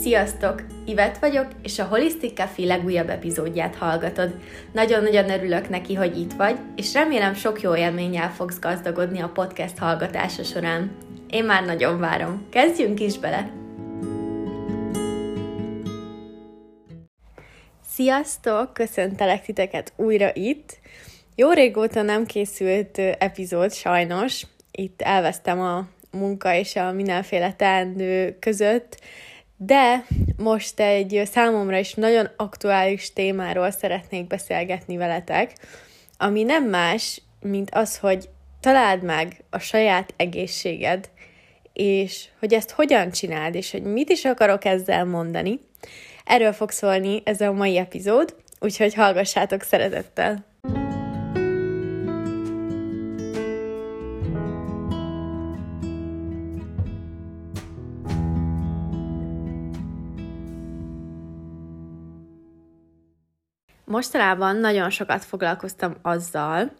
Sziasztok! Ivet vagyok, és a Holistic Café legújabb epizódját hallgatod. Nagyon-nagyon örülök neki, hogy itt vagy, és remélem sok jó élménnyel fogsz gazdagodni a podcast hallgatása során. Én már nagyon várom. Kezdjünk is bele! Sziasztok! Köszöntelek titeket újra itt. Jó régóta nem készült epizód, sajnos. Itt elvesztem a munka és a mindenféle teendő között, de most egy számomra is nagyon aktuális témáról szeretnék beszélgetni veletek, ami nem más, mint az, hogy találd meg a saját egészséged, és hogy ezt hogyan csináld, és hogy mit is akarok ezzel mondani. Erről fog szólni ez a mai epizód, úgyhogy hallgassátok szeretettel! Mostanában nagyon sokat foglalkoztam azzal,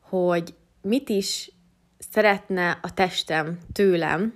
hogy mit is szeretne a testem tőlem.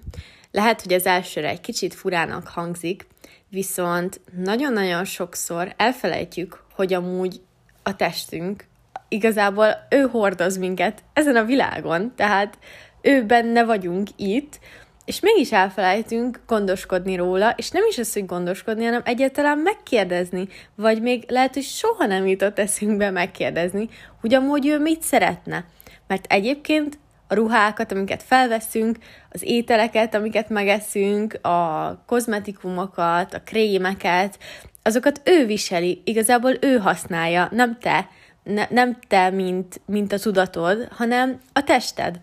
Lehet, hogy az elsőre egy kicsit furának hangzik, viszont nagyon-nagyon sokszor elfelejtjük, hogy amúgy a testünk igazából ő hordoz minket ezen a világon, tehát ő benne vagyunk itt, és mégis elfelejtünk gondoskodni róla, és nem is az, hogy gondoskodni, hanem egyáltalán megkérdezni, vagy még lehet, hogy soha nem jutott eszünkbe megkérdezni, hogy amúgy ő mit szeretne. Mert egyébként a ruhákat, amiket felveszünk, az ételeket, amiket megeszünk, a kozmetikumokat, a krémeket, azokat ő viseli, igazából ő használja, nem te, ne, nem te, mint, mint a tudatod, hanem a tested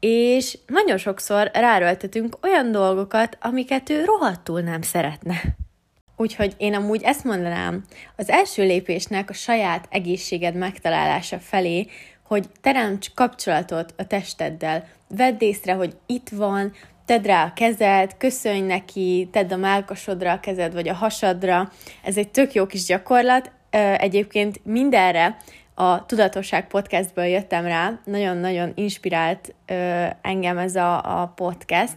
és nagyon sokszor ráröltetünk olyan dolgokat, amiket ő rohadtul nem szeretne. Úgyhogy én amúgy ezt mondanám, az első lépésnek a saját egészséged megtalálása felé, hogy teremts kapcsolatot a testeddel, vedd észre, hogy itt van, tedd rá a kezed, köszönj neki, tedd a melkasodra a kezed, vagy a hasadra. Ez egy tök jó kis gyakorlat. Egyébként mindenre a Tudatosság podcastből jöttem rá, nagyon-nagyon inspirált ö, engem ez a, a podcast,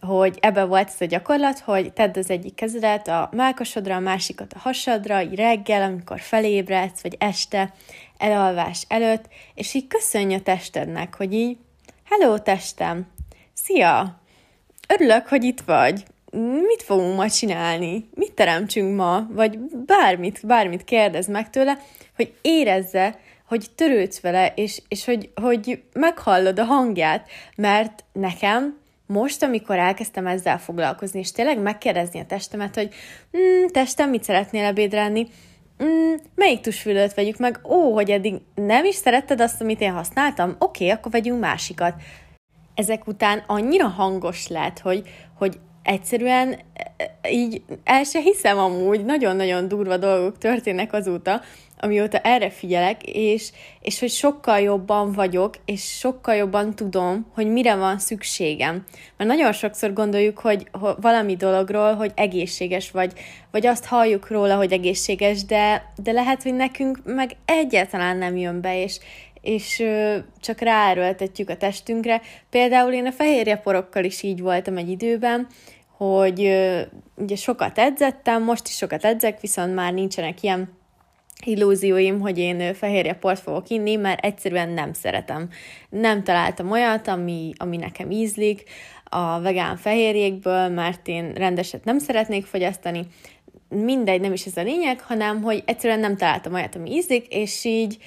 hogy ebben volt ez a gyakorlat, hogy tedd az egyik kezedet a melkasodra, a másikat a hasadra, így reggel, amikor felébredsz, vagy este, elalvás előtt, és így köszönj a testednek, hogy így, hello testem, szia, örülök, hogy itt vagy, mit fogunk ma csinálni, mit teremtsünk ma, vagy bármit, bármit kérdez meg tőle, hogy érezze, hogy törődsz vele, és, és hogy, hogy meghallod a hangját, mert nekem most, amikor elkezdtem ezzel foglalkozni, és tényleg megkérdezni a testemet, hogy mm, testem, mit szeretnél ebédre Mm, melyik tusfülőt vegyük meg? Ó, hogy eddig nem is szeretted azt, amit én használtam? Oké, okay, akkor vegyünk másikat. Ezek után annyira hangos lett, hogy, hogy egyszerűen e, így el se hiszem amúgy, nagyon-nagyon durva dolgok történnek azóta, amióta erre figyelek, és, és hogy sokkal jobban vagyok, és sokkal jobban tudom, hogy mire van szükségem. Mert nagyon sokszor gondoljuk, hogy valami dologról, hogy egészséges vagy, vagy azt halljuk róla, hogy egészséges, de, de lehet, hogy nekünk meg egyáltalán nem jön be, és, és csak ráerőltetjük a testünkre. Például én a fehérjeporokkal is így voltam egy időben, hogy ugye sokat edzettem, most is sokat edzek, viszont már nincsenek ilyen illúzióim, hogy én fehérje port fogok inni, mert egyszerűen nem szeretem. Nem találtam olyat, ami, ami nekem ízlik a vegán fehérjékből, mert én rendeset nem szeretnék fogyasztani. Mindegy, nem is ez a lényeg, hanem hogy egyszerűen nem találtam olyat, ami ízlik, és így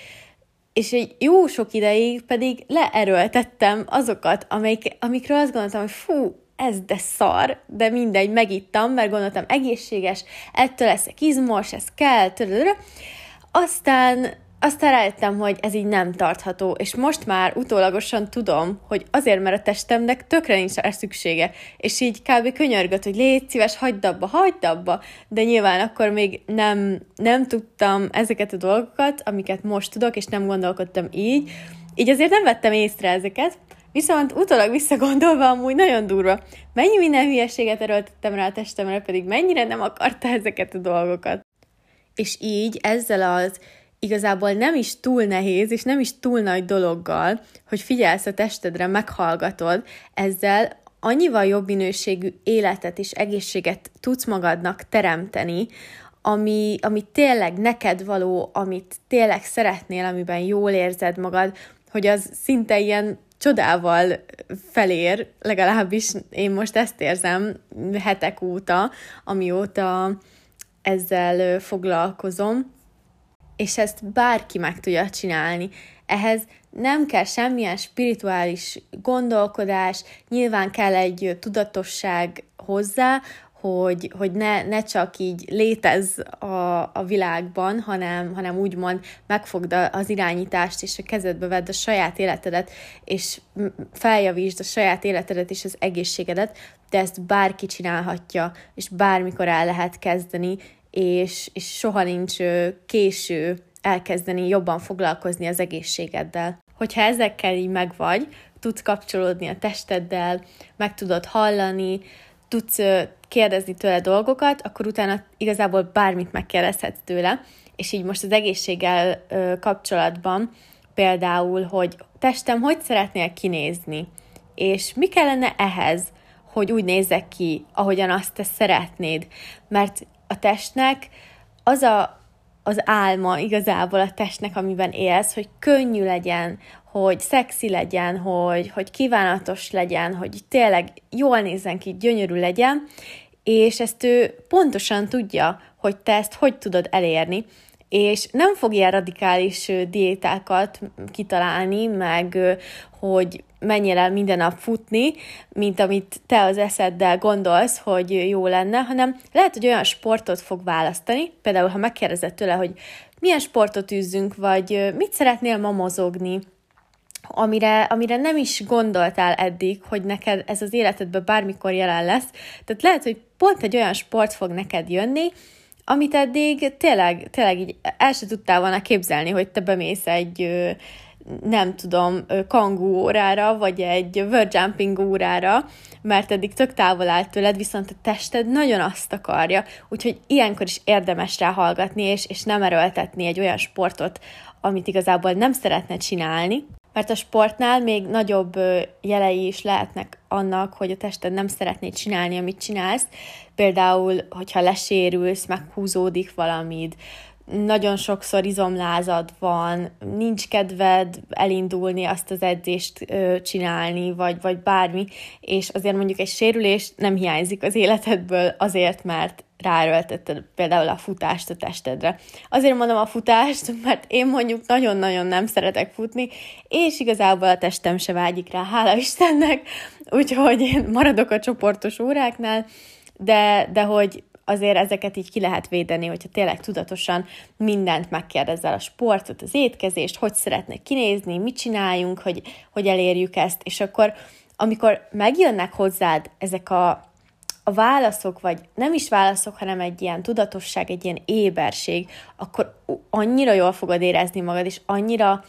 és egy jó sok ideig pedig leerőltettem azokat, amik, amikről azt gondoltam, hogy fú, ez de szar, de mindegy, megittam, mert gondoltam egészséges, ettől leszek izmos, ez kell, tőle, aztán, aztán rájöttem, hogy ez így nem tartható, és most már utólagosan tudom, hogy azért, mert a testemnek tökre nincs rá szüksége, és így kb. könyörgött, hogy légy szíves, hagyd abba, hagyd abba, de nyilván akkor még nem, nem tudtam ezeket a dolgokat, amiket most tudok, és nem gondolkodtam így, így azért nem vettem észre ezeket, Viszont utólag visszagondolva amúgy nagyon durva. Mennyi minden hülyeséget erőltettem rá a testemre, pedig mennyire nem akarta ezeket a dolgokat. És így ezzel az igazából nem is túl nehéz, és nem is túl nagy dologgal, hogy figyelsz a testedre, meghallgatod, ezzel annyival jobb minőségű életet és egészséget tudsz magadnak teremteni, ami, ami tényleg neked való, amit tényleg szeretnél, amiben jól érzed magad, hogy az szinte ilyen csodával felér, legalábbis én most ezt érzem hetek óta, amióta ezzel foglalkozom, és ezt bárki meg tudja csinálni. Ehhez nem kell semmilyen spirituális gondolkodás, nyilván kell egy tudatosság hozzá, hogy, hogy ne, ne csak így létez a, a világban, hanem, hanem úgymond megfogd az irányítást, és a kezedbe vedd a saját életedet, és feljavítsd a saját életedet és az egészségedet, de ezt bárki csinálhatja, és bármikor el lehet kezdeni, és, és soha nincs késő elkezdeni jobban foglalkozni az egészségeddel. Hogyha ezekkel így megvagy, tudsz kapcsolódni a testeddel, meg tudod hallani, tudsz kérdezni tőle dolgokat, akkor utána igazából bármit megkérdezhetsz tőle, és így most az egészséggel kapcsolatban például, hogy testem, hogy szeretnél kinézni, és mi kellene ehhez, hogy úgy nézzek ki, ahogyan azt te szeretnéd. Mert a testnek az a, az álma igazából a testnek, amiben élsz, hogy könnyű legyen, hogy szexi legyen, hogy, hogy kívánatos legyen, hogy tényleg jól nézzen ki, gyönyörű legyen, és ezt ő pontosan tudja, hogy te ezt hogy tudod elérni, és nem fog ilyen radikális diétákat kitalálni, meg hogy menjél el minden nap futni, mint amit te az eszeddel gondolsz, hogy jó lenne, hanem lehet, hogy olyan sportot fog választani, például ha megkérdezed tőle, hogy milyen sportot űzzünk, vagy mit szeretnél ma mozogni, amire, amire nem is gondoltál eddig, hogy neked ez az életedben bármikor jelen lesz. Tehát lehet, hogy pont egy olyan sport fog neked jönni, amit eddig tényleg, tényleg így el se tudtál volna képzelni, hogy te bemész egy nem tudom, kangú órára, vagy egy word jumping órára, mert eddig tök távol állt tőled, viszont a tested nagyon azt akarja, úgyhogy ilyenkor is érdemes rá hallgatni, és, és nem erőltetni egy olyan sportot, amit igazából nem szeretne csinálni, mert a sportnál még nagyobb jelei is lehetnek annak, hogy a tested nem szeretné csinálni, amit csinálsz. Például, hogyha lesérülsz, meghúzódik valamid, nagyon sokszor izomlázad van, nincs kedved elindulni, azt az edzést ö, csinálni, vagy, vagy bármi, és azért mondjuk egy sérülés nem hiányzik az életedből azért, mert ráerőltetted például a futást a testedre. Azért mondom a futást, mert én mondjuk nagyon-nagyon nem szeretek futni, és igazából a testem se vágyik rá, hála Istennek, úgyhogy én maradok a csoportos óráknál, de, de hogy azért ezeket így ki lehet védeni, hogyha tényleg tudatosan mindent megkérdezel, a sportot, az étkezést, hogy szeretnék kinézni, mit csináljunk, hogy, hogy elérjük ezt, és akkor amikor megjönnek hozzád ezek a, a válaszok, vagy nem is válaszok, hanem egy ilyen tudatosság, egy ilyen éberség, akkor annyira jól fogod érezni magad, és annyira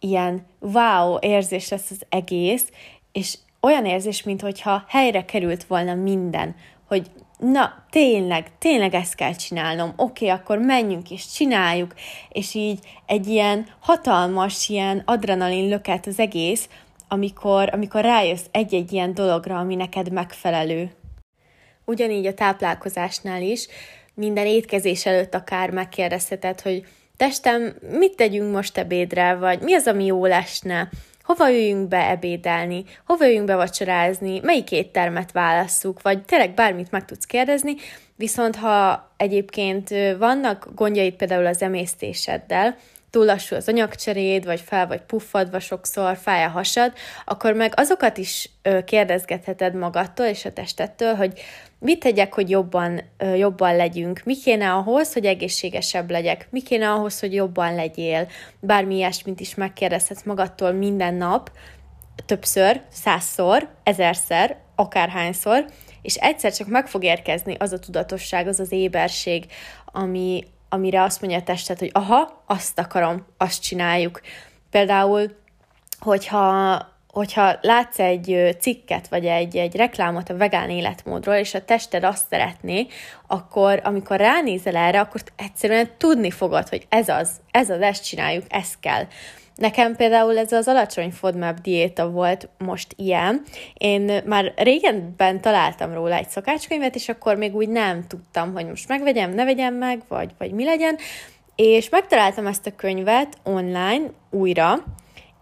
ilyen wow érzés lesz az egész, és olyan érzés, mintha helyre került volna minden, hogy na, tényleg, tényleg ezt kell csinálnom, oké, okay, akkor menjünk és csináljuk, és így egy ilyen hatalmas, ilyen adrenalin löket az egész, amikor, amikor rájössz egy-egy ilyen dologra, ami neked megfelelő. Ugyanígy a táplálkozásnál is, minden étkezés előtt akár megkérdezheted, hogy testem, mit tegyünk most ebédre, vagy mi az, ami jó lesne, hova jöjjünk be ebédelni, hova jöjjünk be vacsorázni, melyik éttermet válasszuk, vagy tényleg bármit meg tudsz kérdezni, viszont ha egyébként vannak gondjaid például az emésztéseddel, túl lassú az anyagcseréd, vagy fel vagy puffadva sokszor, fáj a hasad, akkor meg azokat is kérdezgetheted magadtól és a testettől, hogy mit tegyek, hogy jobban, jobban legyünk, mi kéne ahhoz, hogy egészségesebb legyek, mi kéne ahhoz, hogy jobban legyél, bármi ilyesmit is megkérdezhetsz magadtól minden nap, többször, százszor, ezerszer, akárhányszor, és egyszer csak meg fog érkezni az a tudatosság, az az éberség, ami, amire azt mondja a tested, hogy aha, azt akarom, azt csináljuk. Például, hogyha hogyha látsz egy cikket, vagy egy, egy reklámot a vegán életmódról, és a tested azt szeretné, akkor amikor ránézel erre, akkor egyszerűen tudni fogod, hogy ez az, ez az, ezt csináljuk, ez kell. Nekem például ez az alacsony FODMAP diéta volt most ilyen. Én már régenben találtam róla egy szakácskönyvet, és akkor még úgy nem tudtam, hogy most megvegyem, ne vegyem meg, vagy, vagy mi legyen. És megtaláltam ezt a könyvet online újra,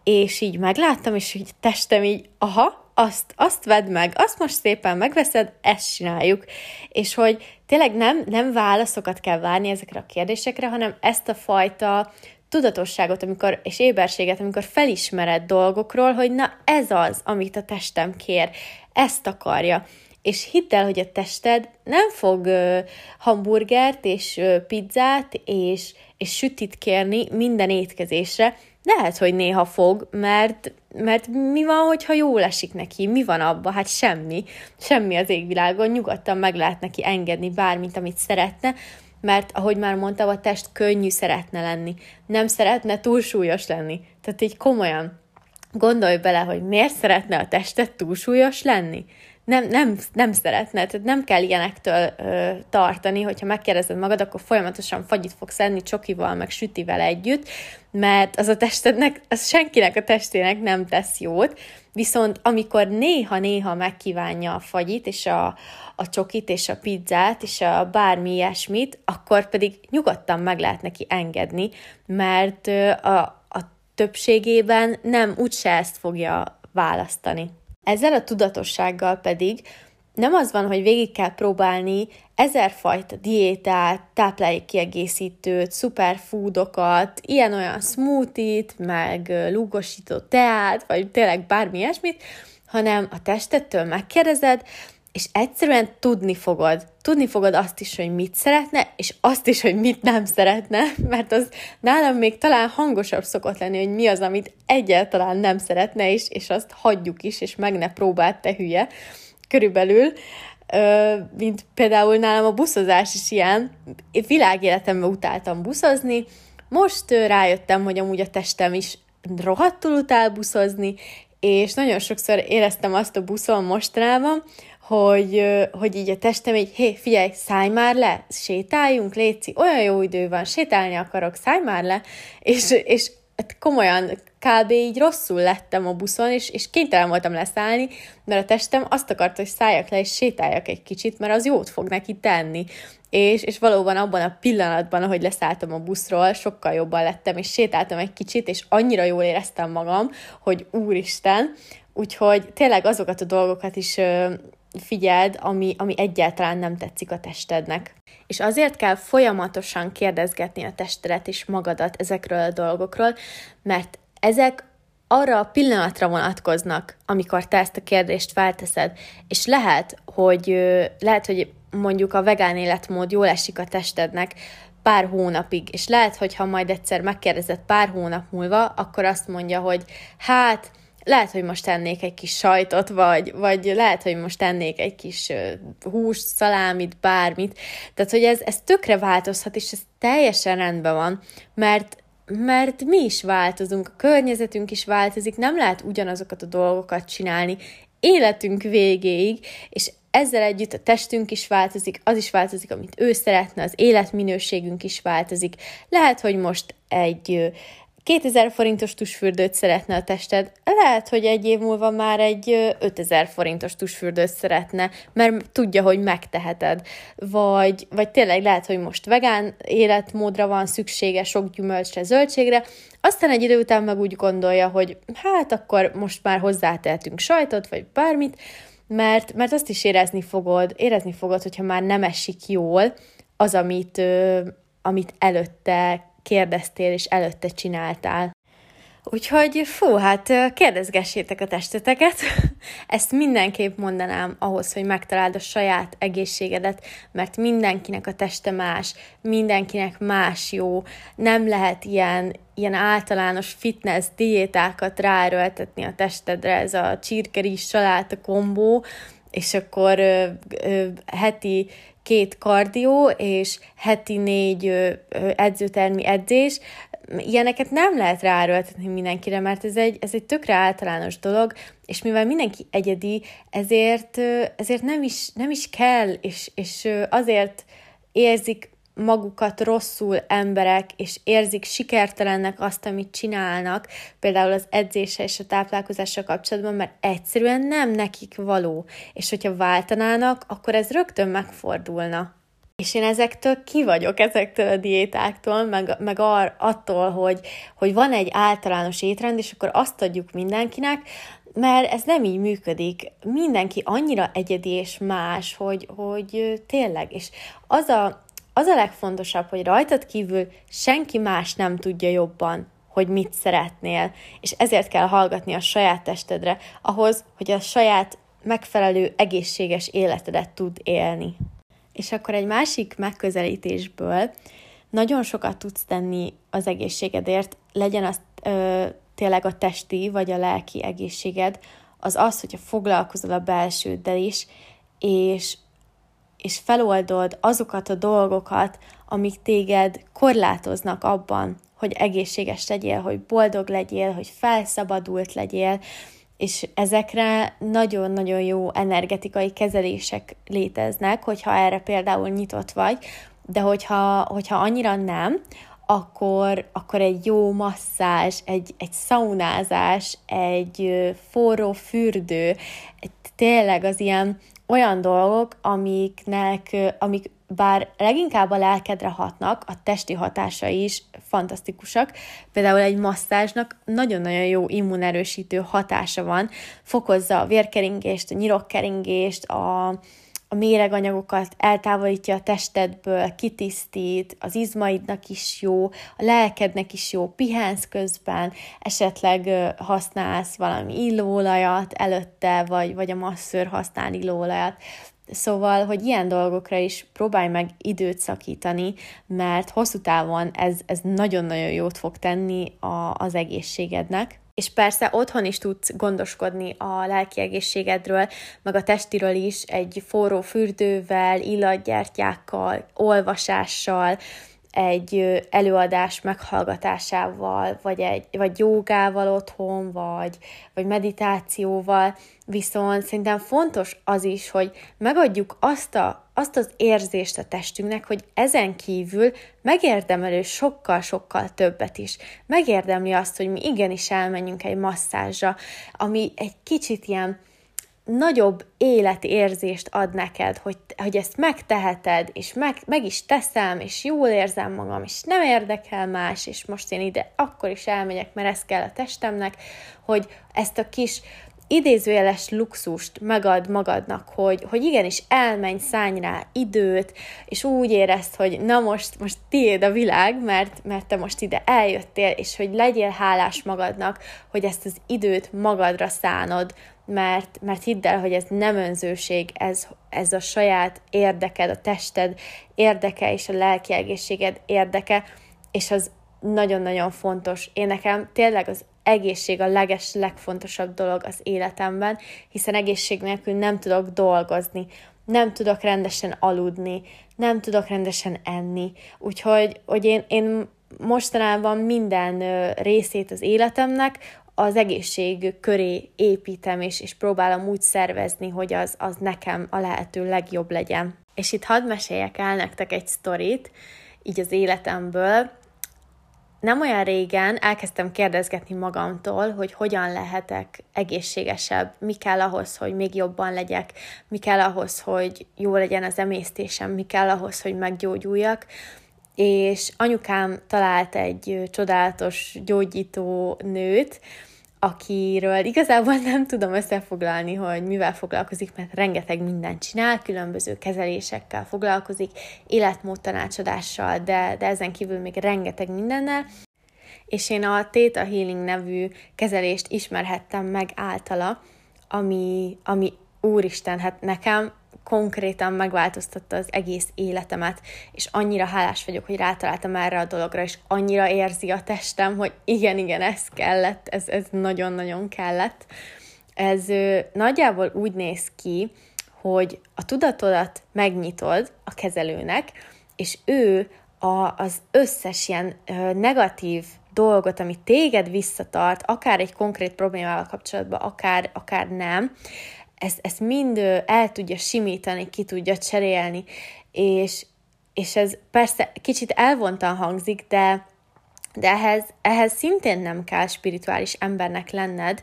és így megláttam, és így testem így, aha, azt, azt vedd meg, azt most szépen megveszed, ezt csináljuk. És hogy tényleg nem, nem válaszokat kell várni ezekre a kérdésekre, hanem ezt a fajta tudatosságot, amikor, és éberséget, amikor felismered dolgokról, hogy na ez az, amit a testem kér, ezt akarja. És hidd el, hogy a tested nem fog uh, hamburgert és uh, pizzát és, és sütit kérni minden étkezésre, lehet, hogy néha fog, mert, mert mi van, hogyha jól esik neki? Mi van abba? Hát semmi. Semmi az égvilágon. Nyugodtan meg lehet neki engedni bármit, amit szeretne, mert ahogy már mondtam, a test könnyű szeretne lenni. Nem szeretne túlsúlyos lenni. Tehát így komolyan gondolj bele, hogy miért szeretne a testet túlsúlyos lenni nem, nem, nem szeretne, tehát nem kell ilyenektől ö, tartani, hogyha megkérdezed magad, akkor folyamatosan fagyit fogsz enni csokival, meg sütivel együtt, mert az a testednek, az senkinek a testének nem tesz jót, viszont amikor néha-néha megkívánja a fagyit, és a, a csokit, és a pizzát, és a bármi ilyesmit, akkor pedig nyugodtan meg lehet neki engedni, mert a, a többségében nem úgyse ezt fogja választani. Ezzel a tudatossággal pedig nem az van, hogy végig kell próbálni ezerfajta diétát, táplálékkiegészítőt, superfoodokat, ilyen-olyan smoothie-t, meg lúgosító teát, vagy tényleg bármi ilyesmit, hanem a testettől megkérdezed, és egyszerűen tudni fogod. Tudni fogod azt is, hogy mit szeretne, és azt is, hogy mit nem szeretne, mert az nálam még talán hangosabb szokott lenni, hogy mi az, amit egyáltalán nem szeretne is, és azt hagyjuk is, és meg ne próbáld, te hülye, körülbelül. Mint például nálam a buszozás is ilyen. Én világéletemben utáltam buszozni, most rájöttem, hogy amúgy a testem is rohadtul utál buszozni, és nagyon sokszor éreztem azt a buszon mostanában, hogy, hogy így a testem így, hé, figyelj, szállj már le, sétáljunk, Léci, olyan jó idő van, sétálni akarok, szállj már le, és, és hát komolyan kb. így rosszul lettem a buszon, és, és kénytelen voltam leszállni, mert a testem azt akarta, hogy szálljak le, és sétáljak egy kicsit, mert az jót fog neki tenni. És, és valóban abban a pillanatban, ahogy leszálltam a buszról, sokkal jobban lettem, és sétáltam egy kicsit, és annyira jól éreztem magam, hogy úristen, úgyhogy tényleg azokat a dolgokat is figyeld, ami, ami egyáltalán nem tetszik a testednek. És azért kell folyamatosan kérdezgetni a testedet és magadat ezekről a dolgokról, mert ezek arra a pillanatra vonatkoznak, amikor te ezt a kérdést felteszed, és lehet, hogy lehet, hogy mondjuk a vegán életmód jól esik a testednek pár hónapig, és lehet, hogy ha majd egyszer megkérdezed pár hónap múlva, akkor azt mondja, hogy hát lehet, hogy most tennék egy kis sajtot, vagy, vagy lehet, hogy most tennék egy kis hús, szalámit, bármit. Tehát, hogy ez, ez tökre változhat, és ez teljesen rendben van, mert mert mi is változunk, a környezetünk is változik, nem lehet ugyanazokat a dolgokat csinálni életünk végéig, és ezzel együtt a testünk is változik, az is változik, amit ő szeretne, az életminőségünk is változik. Lehet, hogy most egy 2000 forintos tusfürdőt szeretne a tested, lehet, hogy egy év múlva már egy 5000 forintos tusfürdőt szeretne, mert tudja, hogy megteheted. Vagy, vagy tényleg lehet, hogy most vegán életmódra van szüksége, sok gyümölcsre, zöldségre, aztán egy idő után meg úgy gondolja, hogy hát akkor most már hozzátehetünk sajtot, vagy bármit, mert, mert azt is érezni fogod, érezni fogod, hogyha már nem esik jól az, amit, amit előtte kérdeztél és előtte csináltál. Úgyhogy fú, hát kérdezgessétek a testeteket. Ezt mindenképp mondanám ahhoz, hogy megtaláld a saját egészségedet, mert mindenkinek a teste más, mindenkinek más jó. Nem lehet ilyen, ilyen általános fitness diétákat ráerőltetni a testedre, ez a csirkeris saláta kombó, és akkor ö, ö, heti két kardió és heti négy edzőtermi edzés, ilyeneket nem lehet ráerőltetni mindenkire, mert ez egy, ez egy tökre általános dolog, és mivel mindenki egyedi, ezért, ezért nem, is, nem is kell, és, és azért érzik magukat rosszul emberek, és érzik sikertelennek azt, amit csinálnak, például az edzése és a táplálkozással kapcsolatban, mert egyszerűen nem nekik való. És hogyha váltanának, akkor ez rögtön megfordulna. És én ezektől ki vagyok, ezektől a diétáktól, meg, meg ar, attól, hogy, hogy van egy általános étrend, és akkor azt adjuk mindenkinek, mert ez nem így működik. Mindenki annyira egyedi és más, hogy, hogy tényleg, és az a, az a legfontosabb, hogy rajtad kívül senki más nem tudja jobban, hogy mit szeretnél, és ezért kell hallgatni a saját testedre, ahhoz, hogy a saját megfelelő egészséges életedet tud élni. És akkor egy másik megközelítésből nagyon sokat tudsz tenni az egészségedért, legyen az ö, tényleg a testi vagy a lelki egészséged, az az, hogyha foglalkozol a belsőddel is, és, és feloldod azokat a dolgokat, amik téged korlátoznak abban, hogy egészséges legyél, hogy boldog legyél, hogy felszabadult legyél, és ezekre nagyon-nagyon jó energetikai kezelések léteznek, hogyha erre például nyitott vagy, de hogyha, hogyha annyira nem, akkor, akkor egy jó masszázs, egy, egy szaunázás, egy forró fürdő, tényleg az ilyen olyan dolgok, amiknek, amik bár leginkább a lelkedre hatnak, a testi hatása is fantasztikusak. Például egy masszázsnak nagyon-nagyon jó immunerősítő hatása van, fokozza a vérkeringést, a nyirokkeringést, a, a méreganyagokat eltávolítja a testedből, kitisztít, az izmaidnak is jó, a lelkednek is jó, pihensz közben, esetleg használsz valami illóolajat előtte, vagy, vagy a masszőr használ illóolajat. Szóval, hogy ilyen dolgokra is próbálj meg időt szakítani, mert hosszú távon ez, ez nagyon-nagyon jót fog tenni a, az egészségednek. És persze otthon is tudsz gondoskodni a lelki egészségedről, meg a testiről is egy forró fürdővel, illatgyertyákkal, olvasással, egy előadás meghallgatásával, vagy, egy, vagy jogával otthon, vagy, vagy meditációval, viszont szerintem fontos az is, hogy megadjuk azt, a, azt az érzést a testünknek, hogy ezen kívül megérdemelő sokkal-sokkal többet is. Megérdemli azt, hogy mi igenis elmenjünk egy masszázsra, ami egy kicsit ilyen nagyobb életérzést ad neked, hogy, hogy ezt megteheted, és meg, meg is teszem, és jól érzem magam, és nem érdekel más, és most én ide akkor is elmegyek, mert ez kell a testemnek, hogy ezt a kis idézőjeles luxust megad magadnak, hogy, hogy igenis elmenj, szállj rá időt, és úgy érezd, hogy na most, most tiéd a világ, mert, mert te most ide eljöttél, és hogy legyél hálás magadnak, hogy ezt az időt magadra szánod, mert, mert hidd el, hogy ez nem önzőség, ez, ez a saját érdeked, a tested érdeke és a lelki egészséged érdeke, és az nagyon-nagyon fontos. Én nekem tényleg az egészség a leges, legfontosabb dolog az életemben, hiszen egészség nélkül nem tudok dolgozni, nem tudok rendesen aludni, nem tudok rendesen enni. Úgyhogy hogy én, én mostanában minden részét az életemnek az egészség köré építem, és, és próbálom úgy szervezni, hogy az, az nekem a lehető legjobb legyen. És itt hadd meséljek el nektek egy sztorit, így az életemből. Nem olyan régen elkezdtem kérdezgetni magamtól, hogy hogyan lehetek egészségesebb, mi kell ahhoz, hogy még jobban legyek, mi kell ahhoz, hogy jó legyen az emésztésem, mi kell ahhoz, hogy meggyógyuljak, és anyukám talált egy csodálatos gyógyító nőt, akiről igazából nem tudom összefoglalni, hogy mivel foglalkozik, mert rengeteg mindent csinál, különböző kezelésekkel foglalkozik, életmód tanácsadással, de, de ezen kívül még rengeteg mindennel, és én a Theta Healing nevű kezelést ismerhettem meg általa, ami, ami úristen, hát nekem konkrétan megváltoztatta az egész életemet, és annyira hálás vagyok, hogy rátaláltam erre a dologra, és annyira érzi a testem, hogy igen, igen, ez kellett, ez, ez nagyon-nagyon kellett. Ez ö, nagyjából úgy néz ki, hogy a tudatodat megnyitod a kezelőnek, és ő a, az összes ilyen ö, negatív dolgot, ami téged visszatart, akár egy konkrét problémával kapcsolatban, akár, akár nem, ezt, ezt mind el tudja simítani, ki tudja cserélni, és, és ez persze kicsit elvontan hangzik, de, de ehhez, ehhez szintén nem kell spirituális embernek lenned,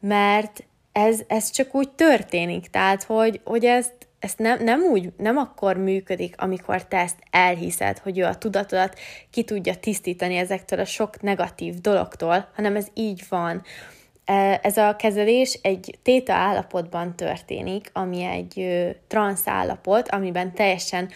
mert ez, ez csak úgy történik, tehát hogy, hogy ezt, ezt nem, nem úgy, nem akkor működik, amikor te ezt elhiszed, hogy ő a tudatodat ki tudja tisztítani ezektől a sok negatív dologtól, hanem ez így van. E, ez a kezelés egy téta állapotban történik, ami egy transz állapot, amiben teljesen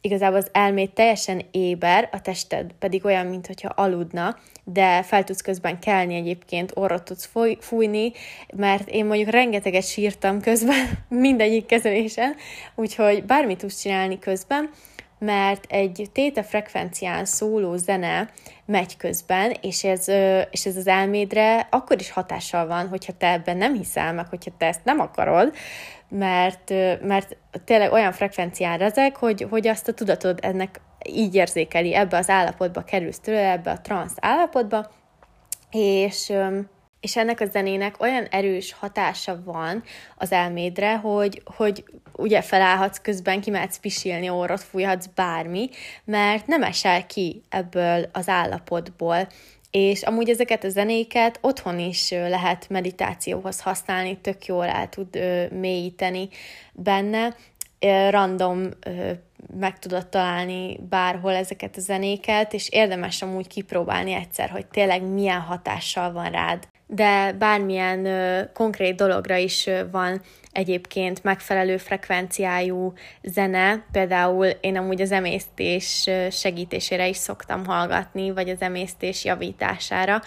igazából az elmét teljesen éber, a tested pedig olyan, mintha aludna, de fel tudsz közben kelni egyébként, orrot tudsz fújni, mert én mondjuk rengeteget sírtam közben mindegyik kezelésen, úgyhogy bármit tudsz csinálni közben, mert egy téta frekvencián szóló zene megy közben, és ez, és ez az elmédre akkor is hatással van, hogyha te ebben nem hiszel, meg hogyha te ezt nem akarod, mert, mert tényleg olyan frekvencián ezek, hogy, hogy azt a tudatod ennek így érzékeli, ebbe az állapotba kerülsz tőle, ebbe a transz állapotba, és és ennek a zenének olyan erős hatása van az elmédre, hogy, hogy ugye felállhatsz közben, kimehetsz pisilni, orrot fújhatsz, bármi, mert nem esel ki ebből az állapotból. És amúgy ezeket a zenéket otthon is lehet meditációhoz használni, tök jól el tud mélyíteni benne. Random meg tudod találni bárhol ezeket a zenéket, és érdemes amúgy kipróbálni egyszer, hogy tényleg milyen hatással van rád de bármilyen ö, konkrét dologra is ö, van egyébként megfelelő frekvenciájú zene, például én amúgy az emésztés segítésére is szoktam hallgatni, vagy az emésztés javítására,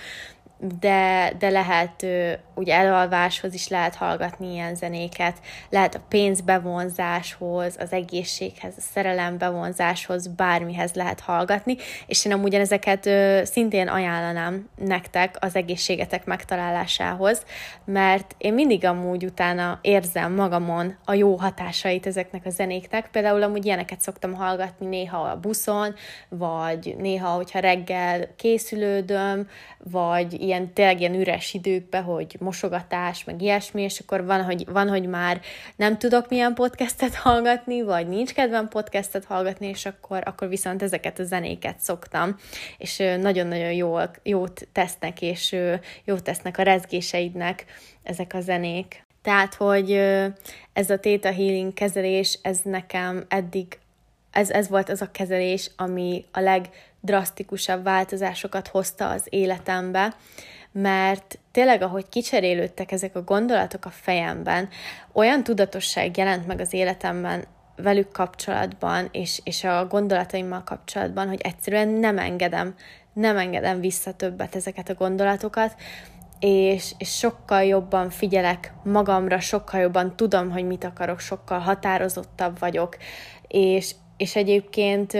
de, de lehet ugye elalváshoz is lehet hallgatni ilyen zenéket, lehet a pénzbevonzáshoz, az egészséghez, a szerelembevonzáshoz, bármihez lehet hallgatni, és én amúgy ezeket szintén ajánlanám nektek az egészségetek megtalálásához, mert én mindig amúgy utána érzem magamon a jó hatásait ezeknek a zenéknek, például amúgy ilyeneket szoktam hallgatni néha a buszon, vagy néha, hogyha reggel készülődöm, vagy ilyen tényleg ilyen üres időkben, hogy mosogatás, meg ilyesmi, és akkor van, hogy, van, hogy már nem tudok milyen podcastet hallgatni, vagy nincs kedvem podcastet hallgatni, és akkor, akkor viszont ezeket a zenéket szoktam, és nagyon-nagyon jó, jót tesznek, és jót tesznek a rezgéseidnek ezek a zenék. Tehát, hogy ez a Theta Healing kezelés, ez nekem eddig, ez, ez volt az a kezelés, ami a leg drasztikusabb változásokat hozta az életembe, mert tényleg, ahogy kicserélődtek ezek a gondolatok a fejemben, olyan tudatosság jelent meg az életemben velük kapcsolatban, és, és a gondolataimmal kapcsolatban, hogy egyszerűen nem engedem, nem engedem vissza többet ezeket a gondolatokat, és, és sokkal jobban figyelek magamra, sokkal jobban tudom, hogy mit akarok, sokkal határozottabb vagyok, és, és egyébként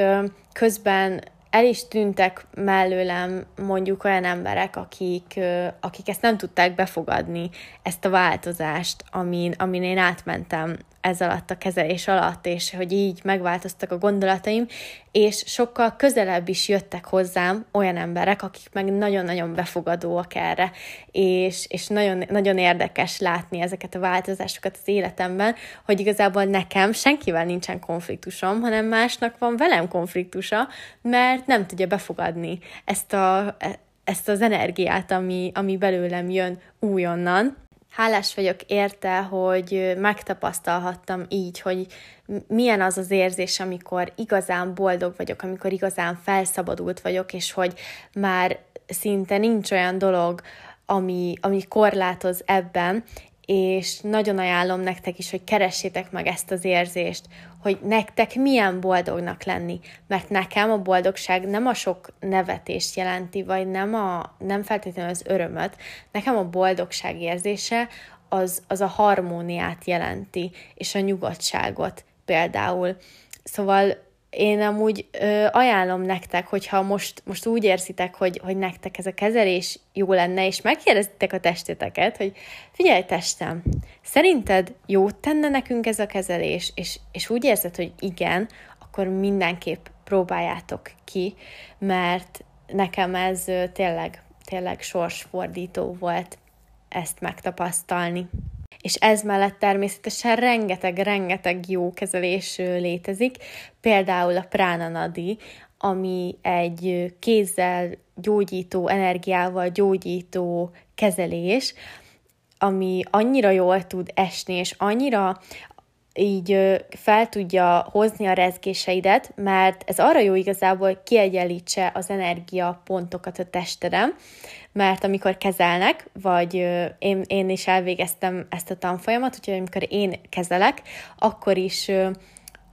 közben el is tűntek mellőlem mondjuk olyan emberek, akik, akik ezt nem tudták befogadni, ezt a változást, amin, amin én átmentem ez alatt a kezelés alatt, és hogy így megváltoztak a gondolataim, és sokkal közelebb is jöttek hozzám olyan emberek, akik meg nagyon-nagyon befogadóak erre, és, és nagyon, nagyon érdekes látni ezeket a változásokat az életemben, hogy igazából nekem senkivel nincsen konfliktusom, hanem másnak van velem konfliktusa, mert nem tudja befogadni ezt a, ezt az energiát, ami, ami belőlem jön újonnan, hálás vagyok érte, hogy megtapasztalhattam így, hogy milyen az az érzés, amikor igazán boldog vagyok, amikor igazán felszabadult vagyok, és hogy már szinte nincs olyan dolog, ami, ami korlátoz ebben, és nagyon ajánlom nektek is, hogy keressétek meg ezt az érzést, hogy nektek milyen boldognak lenni, mert nekem a boldogság nem a sok nevetést jelenti, vagy nem, a, nem feltétlenül az örömöt, nekem a boldogság érzése az, az a harmóniát jelenti, és a nyugodtságot például. Szóval én amúgy ö, ajánlom nektek, hogyha most, most úgy érzitek, hogy, hogy nektek ez a kezelés jó lenne, és megkérdezitek a testeteket, hogy figyelj testem, szerinted jót tenne nekünk ez a kezelés, és, és úgy érzed, hogy igen, akkor mindenképp próbáljátok ki, mert nekem ez tényleg, tényleg sorsfordító volt ezt megtapasztalni. És ez mellett természetesen rengeteg-rengeteg jó kezelés létezik, például a pránanadi, ami egy kézzel gyógyító, energiával gyógyító kezelés, ami annyira jól tud esni, és annyira így fel tudja hozni a rezgéseidet, mert ez arra jó igazából, kiegyenlítse az energia pontokat a testeden, mert amikor kezelnek, vagy én, én is elvégeztem ezt a tanfolyamat, úgyhogy amikor én kezelek, akkor is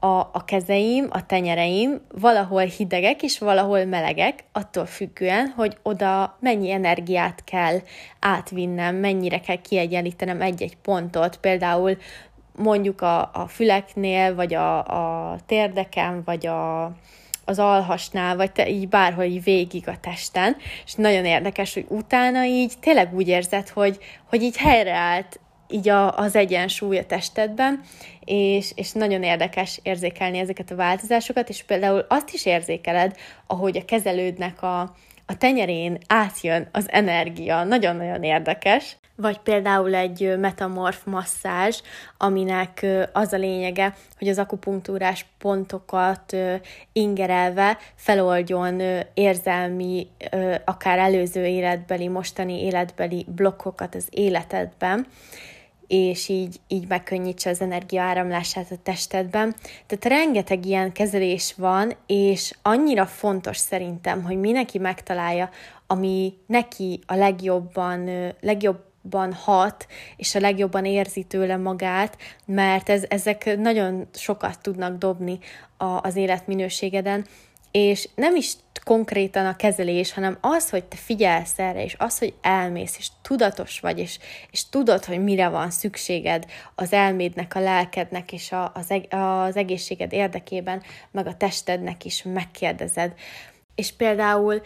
a, a kezeim, a tenyereim valahol hidegek és valahol melegek, attól függően, hogy oda mennyi energiát kell átvinnem, mennyire kell kiegyenlítenem egy-egy pontot. Például mondjuk a, a füleknél, vagy a, a térdeken, vagy a, az alhasnál, vagy te így bárhol így végig a testen, és nagyon érdekes, hogy utána így tényleg úgy érzed, hogy, hogy így helyreállt így a, az egyensúly a testedben, és, és nagyon érdekes érzékelni ezeket a változásokat, és például azt is érzékeled, ahogy a kezelődnek a, a tenyerén átjön az energia, nagyon-nagyon érdekes. Vagy például egy metamorf masszázs, aminek az a lényege, hogy az akupunktúrás pontokat ingerelve feloldjon érzelmi, akár előző életbeli, mostani életbeli blokkokat az életedben és így, így megkönnyítse az energia áramlását a testedben. Tehát rengeteg ilyen kezelés van, és annyira fontos szerintem, hogy mindenki megtalálja, ami neki a legjobban, legjobban hat, és a legjobban érzi tőle magát, mert ez, ezek nagyon sokat tudnak dobni a, az életminőségeden, és nem is konkrétan a kezelés, hanem az, hogy te figyelsz erre, és az, hogy elmész, és tudatos vagy, és, és tudod, hogy mire van szükséged az elmédnek, a lelkednek, és a, az, eg- az egészséged érdekében, meg a testednek is megkérdezed. És például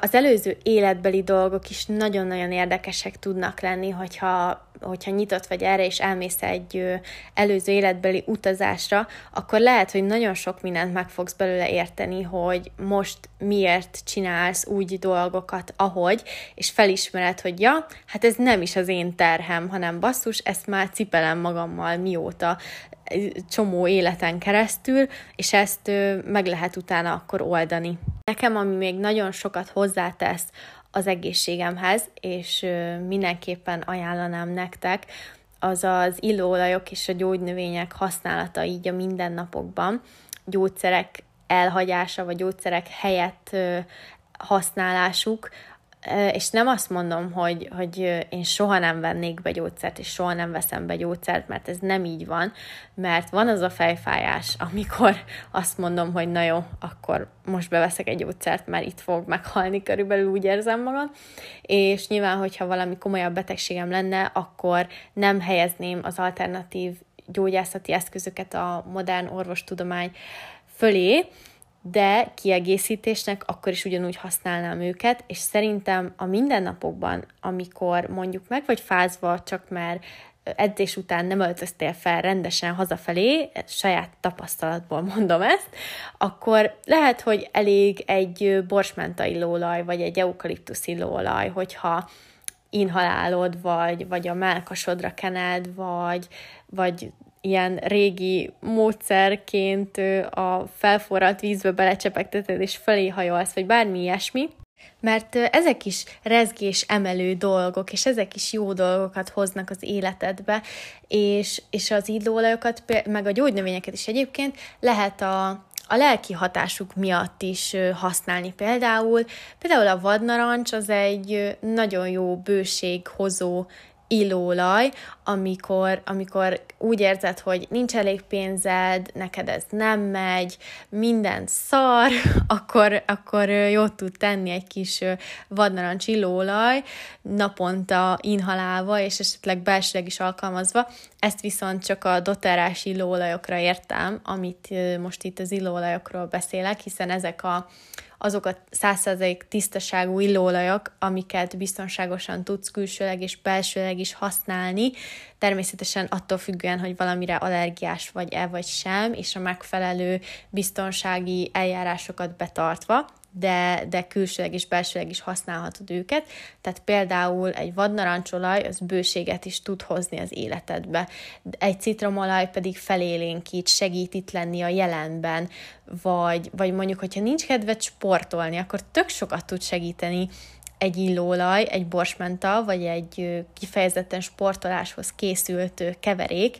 az előző életbeli dolgok is nagyon-nagyon érdekesek tudnak lenni, hogyha, hogyha nyitott vagy erre, és elmész egy előző életbeli utazásra, akkor lehet, hogy nagyon sok mindent meg fogsz belőle érteni, hogy most miért csinálsz úgy dolgokat, ahogy, és felismered, hogy ja, hát ez nem is az én terhem, hanem basszus, ezt már cipelem magammal mióta, csomó életen keresztül, és ezt meg lehet utána akkor oldani. Nekem, ami még nagyon sokat hozzátesz az egészségemhez, és mindenképpen ajánlanám nektek, az az illóolajok és a gyógynövények használata így a mindennapokban, gyógyszerek elhagyása, vagy gyógyszerek helyett használásuk, és nem azt mondom, hogy, hogy én soha nem vennék be gyógyszert, és soha nem veszem be gyógyszert, mert ez nem így van, mert van az a fejfájás, amikor azt mondom, hogy na jó, akkor most beveszek egy gyógyszert, mert itt fog meghalni, körülbelül úgy érzem magam, és nyilván, hogyha valami komolyabb betegségem lenne, akkor nem helyezném az alternatív gyógyászati eszközöket a modern orvostudomány fölé, de kiegészítésnek akkor is ugyanúgy használnám őket, és szerintem a mindennapokban, amikor mondjuk meg vagy fázva, csak mert edzés után nem öltöztél fel rendesen hazafelé, saját tapasztalatból mondom ezt, akkor lehet, hogy elég egy borsmenta illóolaj, vagy egy eukaliptusz illóolaj, hogyha inhalálod, vagy, vagy a melkasodra kened, vagy, vagy ilyen régi módszerként a felforralt vízbe belecsepegteted, és felé hajolsz, vagy bármi ilyesmi, mert ezek is rezgés emelő dolgok, és ezek is jó dolgokat hoznak az életedbe, és, és az illóolajokat, meg a gyógynövényeket is egyébként lehet a, a lelki hatásuk miatt is használni. Például, például a vadnarancs az egy nagyon jó bőséghozó illóolaj, amikor, amikor úgy érzed, hogy nincs elég pénzed, neked ez nem megy, minden szar, akkor, akkor jót tud tenni egy kis vadnarancs illóolaj, naponta inhalálva, és esetleg belsőleg is alkalmazva. Ezt viszont csak a doterás illóolajokra értem, amit most itt az illóolajokról beszélek, hiszen ezek a azok a százszerzalék tisztaságú illóolajak, amiket biztonságosan tudsz külsőleg és belsőleg is használni, természetesen attól függően, hogy valamire allergiás vagy-e vagy sem, és a megfelelő biztonsági eljárásokat betartva, de, de külsőleg és belsőleg is használhatod őket. Tehát például egy vadnarancsolaj az bőséget is tud hozni az életedbe. Egy citromolaj pedig felélénkít, segít itt lenni a jelenben, vagy, vagy mondjuk, hogyha nincs kedved sportolni, akkor tök sokat tud segíteni egy illóolaj, egy borsmenta, vagy egy kifejezetten sportoláshoz készült keverék,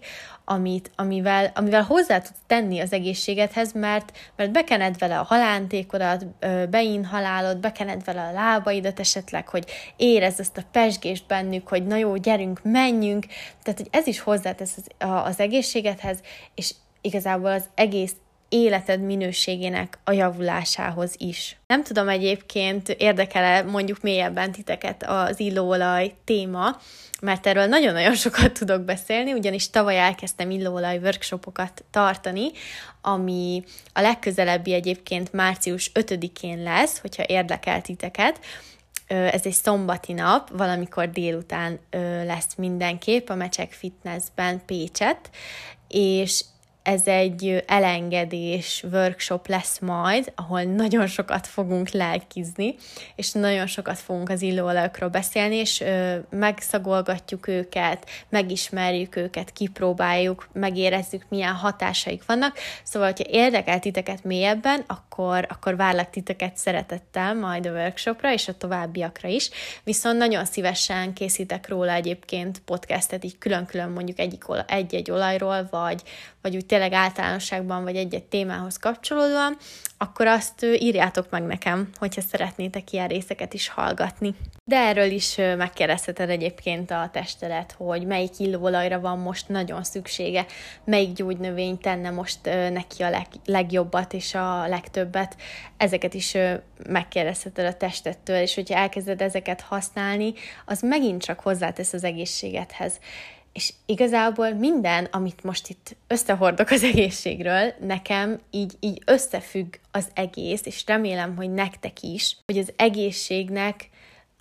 amit, amivel, amivel hozzá tudsz tenni az egészségedhez, mert, mert bekened vele a halántékodat, beinhalálod, bekened vele a lábaidat esetleg, hogy érezd ezt a pesgést bennük, hogy na jó, gyerünk, menjünk, tehát hogy ez is hozzátesz az, az egészségedhez, és igazából az egész életed minőségének a javulásához is. Nem tudom egyébként, érdekele mondjuk mélyebben titeket az illóolaj téma, mert erről nagyon-nagyon sokat tudok beszélni, ugyanis tavaly elkezdtem illóolaj workshopokat tartani, ami a legközelebbi egyébként március 5-én lesz, hogyha érdekel titeket, ez egy szombati nap, valamikor délután lesz mindenképp a Mecsek Fitnessben Pécset, és ez egy elengedés workshop lesz majd, ahol nagyon sokat fogunk lelkizni, és nagyon sokat fogunk az illóolajokról beszélni, és ö, megszagolgatjuk őket, megismerjük őket, kipróbáljuk, megérezzük, milyen hatásaik vannak. Szóval, hogyha érdekel titeket mélyebben, akkor, akkor várlak titeket szeretettel majd a workshopra, és a továbbiakra is. Viszont nagyon szívesen készítek róla egyébként podcastet, így külön-külön mondjuk egyik, egy-egy olajról, vagy, vagy úgy tényleg általánosságban, vagy egy-egy témához kapcsolódóan, akkor azt írjátok meg nekem, hogyha szeretnétek ilyen részeket is hallgatni. De erről is megkérdezheted egyébként a testedet, hogy melyik illóolajra van most nagyon szüksége, melyik gyógynövény tenne most neki a leg, legjobbat és a legtöbbet. Ezeket is megkérdezheted a testettől, és hogyha elkezded ezeket használni, az megint csak hozzátesz az egészségedhez. És igazából minden, amit most itt összehordok az egészségről, nekem így, így összefügg az egész, és remélem, hogy nektek is, hogy az egészségnek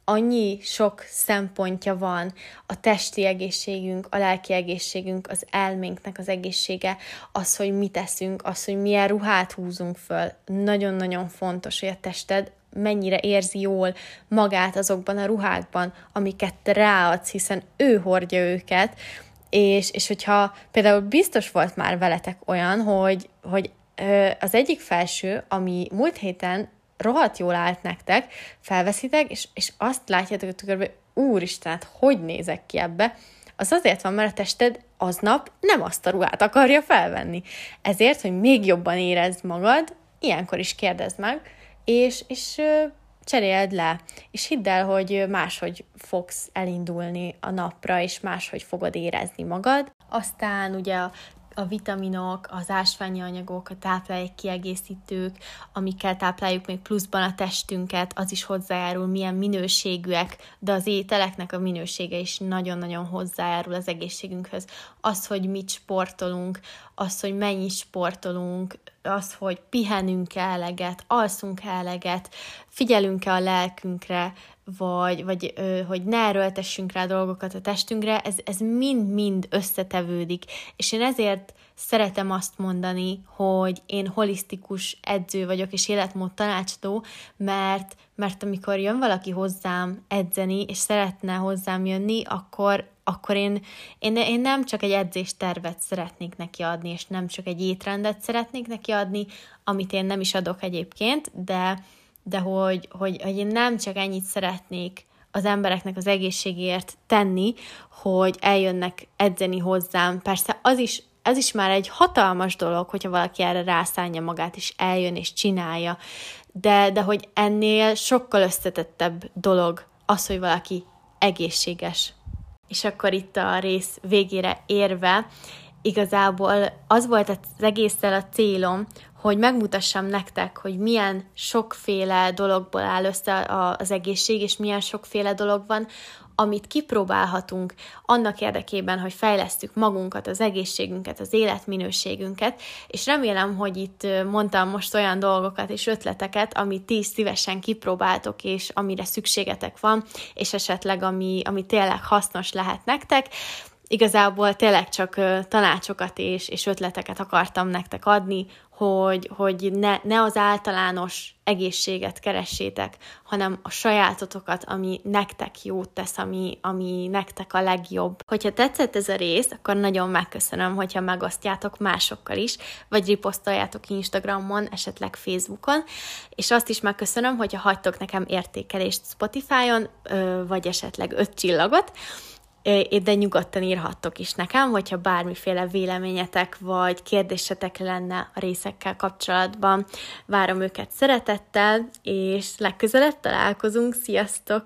annyi sok szempontja van, a testi egészségünk, a lelki egészségünk, az elménknek az egészsége, az, hogy mit teszünk, az, hogy milyen ruhát húzunk föl. Nagyon-nagyon fontos, hogy a tested mennyire érzi jól magát azokban a ruhákban, amiket te ráadsz, hiszen ő hordja őket, és, és hogyha például biztos volt már veletek olyan, hogy, hogy az egyik felső, ami múlt héten rohadt jól állt nektek, felveszitek, és, és azt látjátok a tükörbe, úristen, hát hogy nézek ki ebbe, az azért van, mert a tested aznap nem azt a ruhát akarja felvenni. Ezért, hogy még jobban érezd magad, ilyenkor is kérdezd meg, és, és cseréld le, és hidd el, hogy máshogy fogsz elindulni a napra, és máshogy fogod érezni magad. Aztán ugye a a vitaminok, az ásványi anyagok, a táplálék kiegészítők, amikkel tápláljuk még pluszban a testünket, az is hozzájárul, milyen minőségűek, de az ételeknek a minősége is nagyon-nagyon hozzájárul az egészségünkhöz. Az, hogy mit sportolunk, az, hogy mennyi sportolunk, az, hogy pihenünk-e eleget, alszunk -e eleget, figyelünk-e a lelkünkre, vagy, vagy ö, hogy ne erőltessünk rá dolgokat a testünkre, ez, ez mind-mind összetevődik. És én ezért szeretem azt mondani, hogy én holisztikus edző vagyok, és életmód tanácsadó, mert, mert amikor jön valaki hozzám edzeni, és szeretne hozzám jönni, akkor, akkor én, én, én nem csak egy edzéstervet szeretnék neki adni, és nem csak egy étrendet szeretnék neki adni, amit én nem is adok egyébként, de, de hogy, hogy, hogy én nem csak ennyit szeretnék az embereknek az egészségért tenni, hogy eljönnek edzeni hozzám. Persze az is, ez is már egy hatalmas dolog, hogyha valaki erre rászánja magát, és eljön és csinálja, de, de hogy ennél sokkal összetettebb dolog az, hogy valaki egészséges. És akkor itt a rész végére érve, igazából az volt az egésszel a célom, hogy megmutassam nektek, hogy milyen sokféle dologból áll össze az egészség, és milyen sokféle dolog van, amit kipróbálhatunk annak érdekében, hogy fejlesztjük magunkat, az egészségünket, az életminőségünket, és remélem, hogy itt mondtam most olyan dolgokat és ötleteket, amit ti szívesen kipróbáltok, és amire szükségetek van, és esetleg ami, ami tényleg hasznos lehet nektek, igazából tényleg csak tanácsokat és, és ötleteket akartam nektek adni, hogy, hogy ne, ne az általános egészséget keressétek, hanem a sajátotokat, ami nektek jót tesz, ami, ami nektek a legjobb. Hogyha tetszett ez a rész, akkor nagyon megköszönöm, hogyha megosztjátok másokkal is, vagy riposztoljátok Instagramon, esetleg Facebookon, és azt is megköszönöm, hogyha hagytok nekem értékelést Spotify-on, vagy esetleg öt csillagot, de nyugodtan írhattok is nekem, hogyha bármiféle véleményetek vagy kérdésetek lenne a részekkel kapcsolatban. Várom őket szeretettel, és legközelebb találkozunk. Sziasztok!